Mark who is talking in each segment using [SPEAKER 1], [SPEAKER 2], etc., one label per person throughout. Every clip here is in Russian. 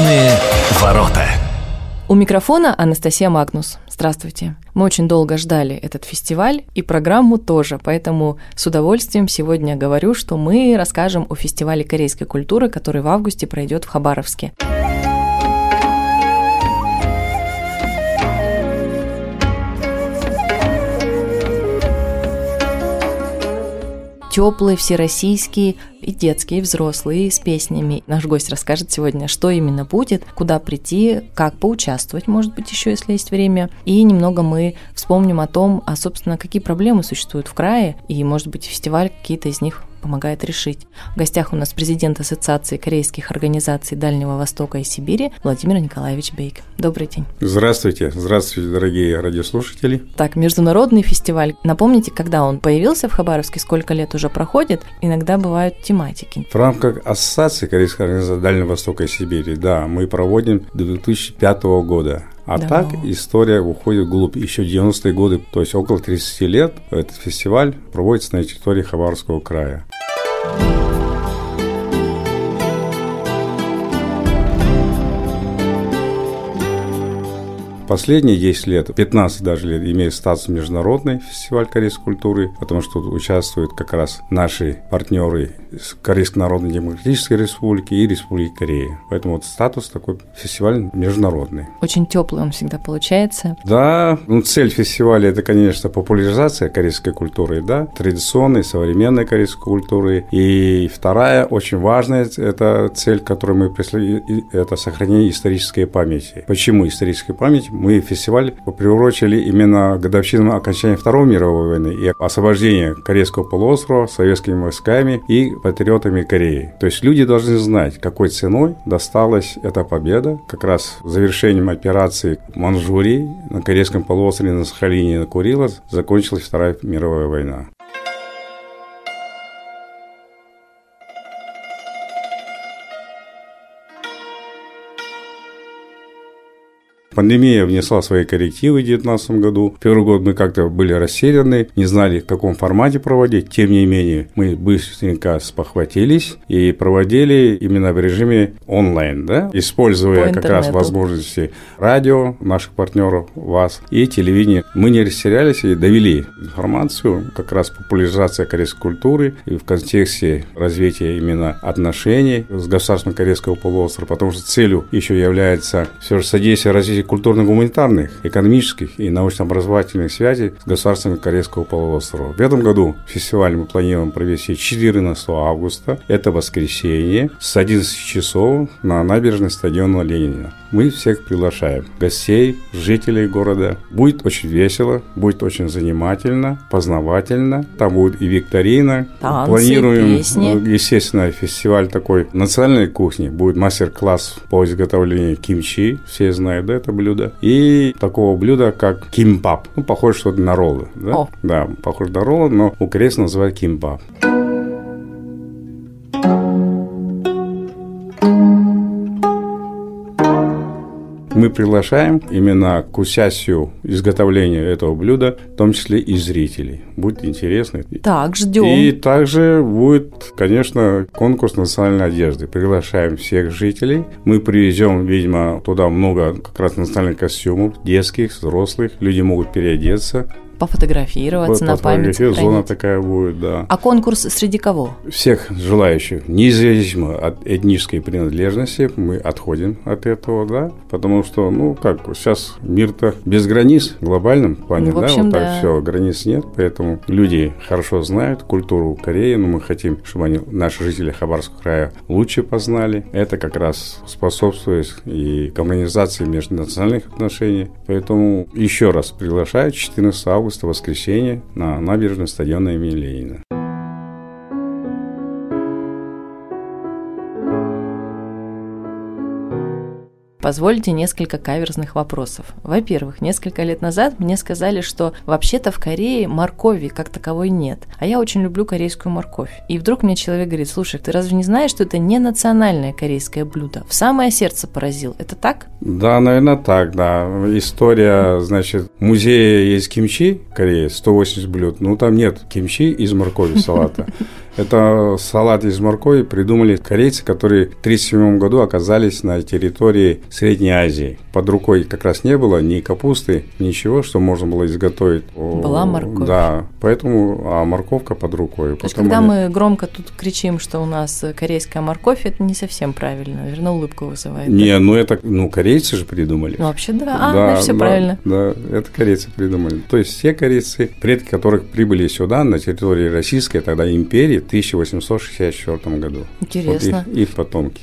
[SPEAKER 1] Личные ворота.
[SPEAKER 2] У микрофона Анастасия Магнус. Здравствуйте. Мы очень долго ждали этот фестиваль и программу тоже, поэтому с удовольствием сегодня говорю, что мы расскажем о фестивале корейской культуры, который в августе пройдет в Хабаровске. теплые, всероссийские, и детские, и взрослые, с песнями. Наш гость расскажет сегодня, что именно будет, куда прийти, как поучаствовать, может быть, еще если есть время. И немного мы вспомним о том, а, собственно, какие проблемы существуют в крае, и, может быть, фестиваль какие-то из них помогает решить. В гостях у нас президент Ассоциации корейских организаций Дальнего Востока и Сибири Владимир Николаевич Бейк. Добрый день.
[SPEAKER 3] Здравствуйте. Здравствуйте, дорогие радиослушатели.
[SPEAKER 2] Так, международный фестиваль. Напомните, когда он появился в Хабаровске, сколько лет уже проходит? Иногда бывают тематики.
[SPEAKER 3] В рамках Ассоциации корейских организаций Дальнего Востока и Сибири, да, мы проводим до 2005 года. А да. так история уходит вглубь еще 90-е годы, то есть около 30 лет этот фестиваль проводится на территории Хабаровского края. Последние 10 лет, 15 даже лет, имеет статус международный фестиваль корейской культуры, потому что тут участвуют как раз наши партнеры из Корейской Народно-Демократической Республики и Республики Корея. Поэтому вот статус такой фестиваль международный.
[SPEAKER 2] Очень теплый он всегда получается.
[SPEAKER 3] Да, ну цель фестиваля это, конечно, популяризация корейской культуры, да, традиционной, современной корейской культуры. И вторая, очень важная, это цель, которую мы преследуем, это сохранение исторической памяти. Почему исторической памяти? Мы фестиваль приурочили именно годовщину окончания Второй мировой войны и освобождения Корейского полуострова советскими войсками и патриотами Кореи. То есть люди должны знать, какой ценой досталась эта победа. Как раз завершением операции Манчжурии на Корейском полуострове на Сахалине и на Курилах закончилась Вторая мировая война. Пандемия внесла свои коррективы в 2019 году. Первый год мы как-то были растеряны, не знали, в каком формате проводить. Тем не менее, мы быстренько спохватились и проводили именно в режиме онлайн, да? используя как раз возможности радио, наших партнеров, вас, и телевидения. Мы не растерялись и довели информацию, как раз популяризация корейской культуры и в контексте развития именно отношений с государством Корейского полуострова, потому что целью еще является все же содействие развитию развитии культурно-гуманитарных, экономических и научно-образовательных связей с государствами Корейского полуострова. В этом году фестиваль мы планируем провести 14 августа, это воскресенье, с 11 часов на набережной стадиона Ленина. Мы всех приглашаем, гостей, жителей города. Будет очень весело, будет очень занимательно, познавательно. Там будет и викторина.
[SPEAKER 2] Танцы,
[SPEAKER 3] Планируем,
[SPEAKER 2] песни.
[SPEAKER 3] Ну, естественно, фестиваль такой национальной кухни. Будет мастер-класс по изготовлению кимчи. Все знают да, это блюдо. И такого блюда, как кимпап. Ну, похоже что-то на роллы. Да?
[SPEAKER 2] О.
[SPEAKER 3] да, похоже на роллы, но у корейцев называют кимпап. Мы приглашаем именно к участию изготовления этого блюда, в том числе и зрителей. Будет интересно.
[SPEAKER 2] Так, ждем.
[SPEAKER 3] И также будет, конечно, конкурс национальной одежды. Приглашаем всех жителей. Мы привезем, видимо, туда много как раз национальных костюмов, детских, взрослых. Люди могут переодеться
[SPEAKER 2] пофотографироваться на память.
[SPEAKER 3] Зона такая будет, да.
[SPEAKER 2] А конкурс среди кого?
[SPEAKER 3] Всех желающих, независимо от этнической принадлежности, мы отходим от этого, да, потому что, ну, как, сейчас мир-то без границ в глобальном плане,
[SPEAKER 2] Ну, в
[SPEAKER 3] да,
[SPEAKER 2] общем,
[SPEAKER 3] вот так
[SPEAKER 2] да.
[SPEAKER 3] все, границ нет, поэтому люди хорошо знают культуру Кореи, но мы хотим, чтобы они, наши жители Хабаровского края лучше познали. Это как раз способствует и коммунизации межнациональных отношений. Поэтому еще раз приглашаю 14 августа, воскресенье, на набережной стадиона имени Ленина.
[SPEAKER 2] Позвольте несколько каверзных вопросов. Во-первых, несколько лет назад мне сказали, что вообще-то в Корее моркови как таковой нет, а я очень люблю корейскую морковь. И вдруг мне человек говорит, слушай, ты разве не знаешь, что это не национальное корейское блюдо? В самое сердце поразил. Это так?
[SPEAKER 3] Да, наверное, так, да. История, значит, в музее есть кимчи в Корее, 180 блюд, ну там нет кимчи из моркови салата. Это салат из моркови придумали корейцы, которые в 1937 году оказались на территории Средней Азии. Под рукой как раз не было ни капусты, ничего, что можно было изготовить.
[SPEAKER 2] Была морковь.
[SPEAKER 3] Да, поэтому а морковка под рукой.
[SPEAKER 2] То есть, когда они... мы громко тут кричим, что у нас корейская морковь, это не совсем правильно, наверное, улыбку вызывает.
[SPEAKER 3] Не, да? ну это, ну корейцы же придумали.
[SPEAKER 2] Ну вообще да, а, да, ну, все да, правильно.
[SPEAKER 3] Да, это корейцы придумали. То есть все корейцы, предки которых прибыли сюда, на территории Российской тогда империи, 1864 году.
[SPEAKER 2] Интересно.
[SPEAKER 3] Вот их, их потомки.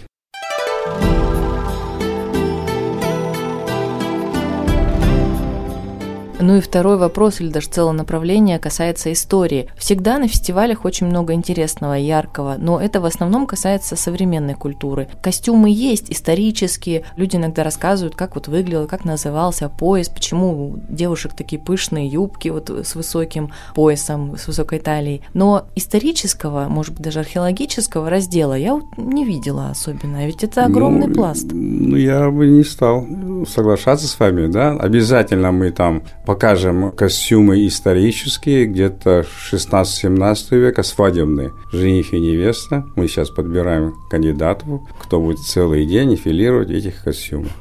[SPEAKER 2] Ну и второй вопрос, или даже целое направление, касается истории. Всегда на фестивалях очень много интересного, яркого, но это в основном касается современной культуры. Костюмы есть, исторические, люди иногда рассказывают, как вот выглядел, как назывался пояс, почему у девушек такие пышные юбки вот с высоким поясом, с высокой талией. Но исторического, может быть, даже археологического раздела я вот не видела особенно, ведь это огромный
[SPEAKER 3] ну,
[SPEAKER 2] пласт.
[SPEAKER 3] Ну, я бы не стал соглашаться с вами, да, обязательно мы там покажем костюмы исторические, где-то 16-17 века, свадебные, жених и невеста. Мы сейчас подбираем кандидатов, кто будет целый день эфилировать этих костюмов.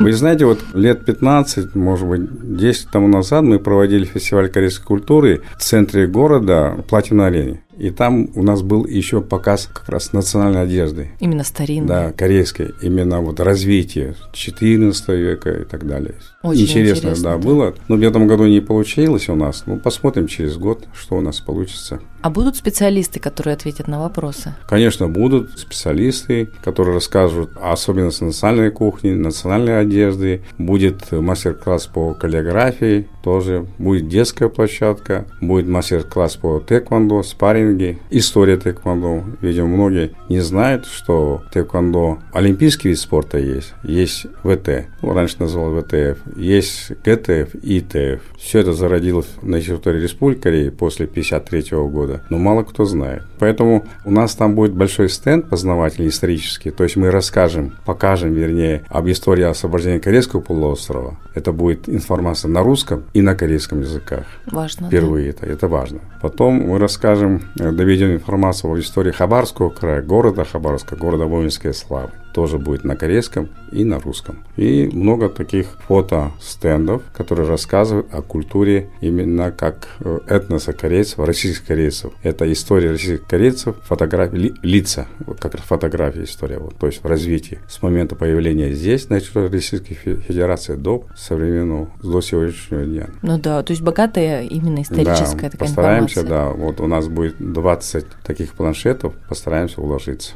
[SPEAKER 3] Вы знаете, вот лет 15, может быть, 10 тому назад мы проводили фестиваль корейской культуры в центре города Платина-арене. И там у нас был еще показ как раз национальной одежды.
[SPEAKER 2] Именно старинной.
[SPEAKER 3] Да, корейской. Именно вот развитие 14 века и так далее.
[SPEAKER 2] Очень интересно, интересно
[SPEAKER 3] да, да, было. Но в этом году не получилось у нас. Ну, посмотрим через год, что у нас получится.
[SPEAKER 2] А будут специалисты, которые ответят на вопросы?
[SPEAKER 3] Конечно, будут специалисты, которые расскажут о особенностях национальной кухни, национальной одежды. Будет мастер-класс по каллиграфии, тоже будет детская площадка, будет мастер-класс по тэквондо, спарринги, история тэквондо. Видимо, многие не знают, что тэквондо олимпийский вид спорта есть, есть ВТ, ну, раньше называл ВТФ, есть ГТФ и ТФ. Все это зародилось на территории Республики Кореи после 1953 года, но мало кто знает. Поэтому у нас там будет большой стенд познавательный, исторический, то есть мы расскажем, покажем, вернее, об истории освобождения Корейского полуострова. Это будет информация на русском и на корейском языках.
[SPEAKER 2] Важно.
[SPEAKER 3] Впервые да. это, это важно. Потом мы расскажем, э, доведем информацию о истории Хабарского края, города Хабаровска, города воинской славы тоже будет на корейском и на русском. И много таких фото-стендов, которые рассказывают о культуре именно как э, этноса корейцев, российских корейцев. Это история российских корейцев, фотографии, ли, лица, как фотография история, вот, то есть в развитии с момента появления здесь, на территории Российской Федерации до современного, до сегодняшнего дня.
[SPEAKER 2] Ну да, то есть богатая именно историческая
[SPEAKER 3] да, такая постараемся, информация. да, вот у нас будет 20 таких планшетов, постараемся уложиться.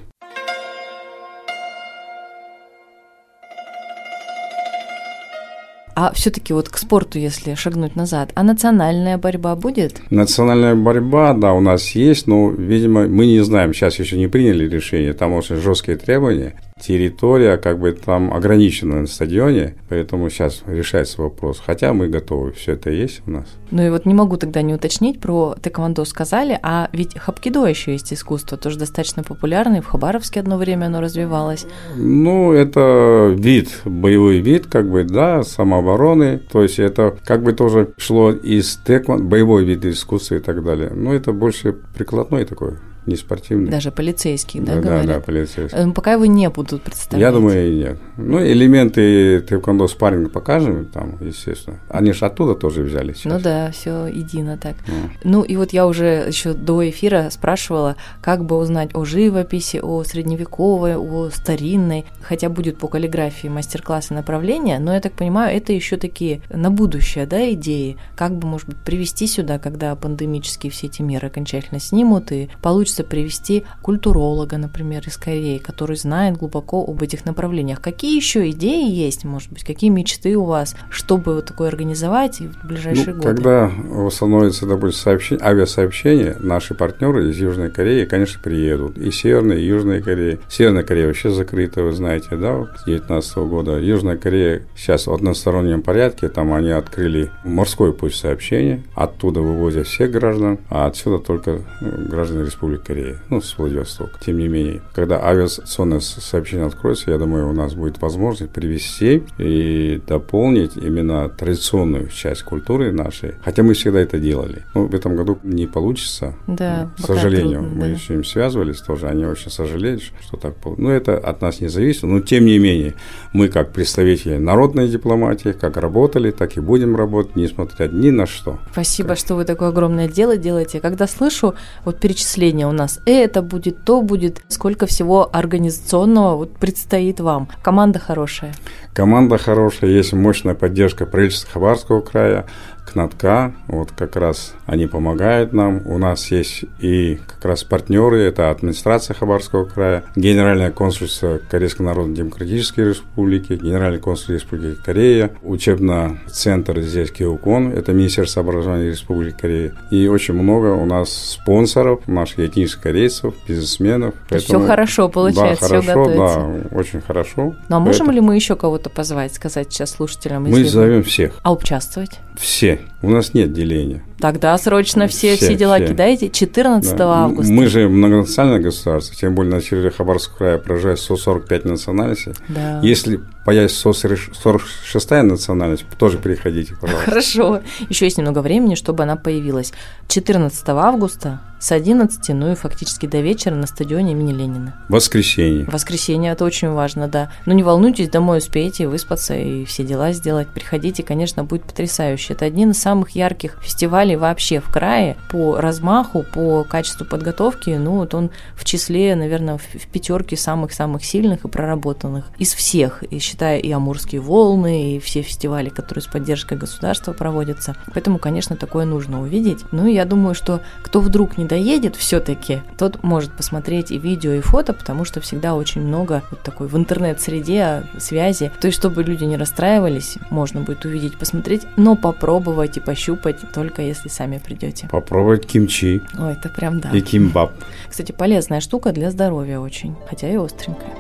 [SPEAKER 2] А все-таки вот к спорту, если шагнуть назад, а национальная борьба будет?
[SPEAKER 3] Национальная борьба, да, у нас есть, но, видимо, мы не знаем, сейчас еще не приняли решение, там очень жесткие требования территория как бы там ограничена на стадионе, поэтому сейчас решается вопрос. Хотя мы готовы, все это есть у нас.
[SPEAKER 2] Ну и вот не могу тогда не уточнить, про тэквондо сказали, а ведь хапкидо еще есть искусство, тоже достаточно популярное, в Хабаровске одно время оно развивалось.
[SPEAKER 3] Ну, это вид, боевой вид, как бы, да, самообороны, то есть это как бы тоже шло из тэквондо, боевой вид искусства и так далее. Но это больше прикладной такой не спортивный.
[SPEAKER 2] Даже полицейских, да,
[SPEAKER 3] да
[SPEAKER 2] говорят?
[SPEAKER 3] Да, да, полицейских.
[SPEAKER 2] Э, пока его не будут представлять.
[SPEAKER 3] Я думаю, и нет. Ну, элементы тэквондо спарринга покажем там, естественно. Они же оттуда тоже взяли сейчас.
[SPEAKER 2] Ну да, все едино так. Mm. Ну и вот я уже еще до эфира спрашивала, как бы узнать о живописи, о средневековой, о старинной. Хотя будет по каллиграфии мастер-классы направления, но я так понимаю, это еще такие на будущее, да, идеи. Как бы, может быть, привести сюда, когда пандемические все эти меры окончательно снимут и получится хочется привести культуролога, например, из Кореи, который знает глубоко об этих направлениях. Какие еще идеи есть, может быть, какие мечты у вас, чтобы вот такое организовать в ближайшие
[SPEAKER 3] ну,
[SPEAKER 2] годы?
[SPEAKER 3] Когда восстановится, допустим, сообщение, авиасообщение, наши партнеры из Южной Кореи, конечно, приедут. И Северная, и Южная Корея. Северная Корея вообще закрыта, вы знаете, да, с 2019 года. Южная Корея сейчас в одностороннем порядке, там они открыли морской путь сообщения, оттуда вывозят всех граждан, а отсюда только ну, граждан Республики Кореи, ну, с Владивостока. Тем не менее, когда авиационное сообщение откроется, я думаю, у нас будет возможность привести и дополнить именно традиционную часть культуры нашей. Хотя мы всегда это делали. Но в этом году не получится.
[SPEAKER 2] Да,
[SPEAKER 3] К сожалению,
[SPEAKER 2] трудно,
[SPEAKER 3] мы
[SPEAKER 2] да.
[SPEAKER 3] с ним связывались тоже. Они очень сожалеют, что так получилось. Но это от нас не зависит. Но тем не менее, мы как представители народной дипломатии, как работали, так и будем работать, несмотря ни на что.
[SPEAKER 2] Спасибо, что вы такое огромное дело делаете. Когда слышу вот перечисление у нас это будет, то будет, сколько всего организационного вот предстоит вам. Команда хорошая.
[SPEAKER 3] Команда хорошая, есть мощная поддержка правительства Хабаровского края, КНАТКа, вот как раз они помогают нам. У нас есть и как раз партнеры, это администрация Хабаровского края, Генеральное консульство Корейской Народно-Демократической Республики, Генеральный консул Республики Корея, учебный центр здесь Киокон, это Министерство образования Республики Корея. И очень много у нас спонсоров, наших этнических корейцев, бизнесменов.
[SPEAKER 2] То есть все хорошо получается,
[SPEAKER 3] да,
[SPEAKER 2] все
[SPEAKER 3] хорошо,
[SPEAKER 2] готовится.
[SPEAKER 3] да, очень хорошо.
[SPEAKER 2] Ну а можем
[SPEAKER 3] Поэтому
[SPEAKER 2] ли мы еще кого-то позвать, сказать сейчас слушателям?
[SPEAKER 3] Мы зовем всех,
[SPEAKER 2] А участвовать?
[SPEAKER 3] все. У нас нет деления.
[SPEAKER 2] Тогда срочно все, все,
[SPEAKER 3] Все,
[SPEAKER 2] дела
[SPEAKER 3] все.
[SPEAKER 2] кидайте. 14
[SPEAKER 3] Да.
[SPEAKER 2] августа.
[SPEAKER 3] Мы же многонациональное государство, тем более на территории Хабаровского края проживает 145 национальностей.
[SPEAKER 2] Да.
[SPEAKER 3] Если появится 146 национальность, тоже приходите, пожалуйста.
[SPEAKER 2] Хорошо. Еще есть немного времени, чтобы она появилась. 14 августа с 11, ну и фактически до вечера на стадионе имени Ленина.
[SPEAKER 3] Воскресенье.
[SPEAKER 2] Воскресенье, это очень важно, да. Но не волнуйтесь, домой успеете выспаться и все дела сделать. Приходите, конечно, будет потрясающе. Это один из самых ярких фестивалей вообще в крае по размаху, по качеству подготовки. Ну, вот он в числе, наверное, в, в пятерке самых-самых сильных и проработанных из всех, и считая и Амурские волны, и все фестивали, которые с поддержкой государства проводятся. Поэтому, конечно, такое нужно увидеть. Ну, и я думаю, что кто вдруг не доедет все-таки, тот может посмотреть и видео, и фото, потому что всегда очень много вот такой в интернет-среде связи. То есть, чтобы люди не расстраивались, можно будет увидеть, посмотреть, но попробовать и пощупать только если сами придете.
[SPEAKER 3] Попробовать кимчи
[SPEAKER 2] Ой, это прям да.
[SPEAKER 3] и кимбаб.
[SPEAKER 2] Кстати, полезная штука для здоровья очень, хотя и остренькая.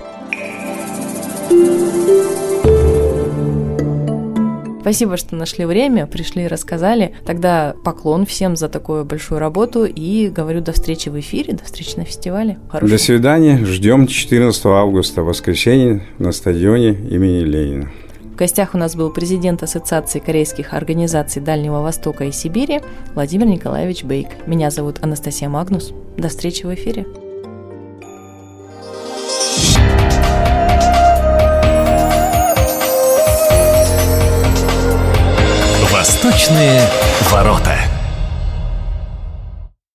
[SPEAKER 2] Спасибо, что нашли время, пришли и рассказали. Тогда поклон всем за такую большую работу и говорю до встречи в эфире, до встречи на фестивале. Хорошего.
[SPEAKER 3] До свидания. Ждем 14 августа, воскресенье, на стадионе имени Ленина.
[SPEAKER 2] В гостях у нас был президент Ассоциации корейских организаций Дальнего Востока и Сибири Владимир Николаевич Бейк. Меня зовут Анастасия Магнус. До встречи в эфире.
[SPEAKER 1] Восточные ворота.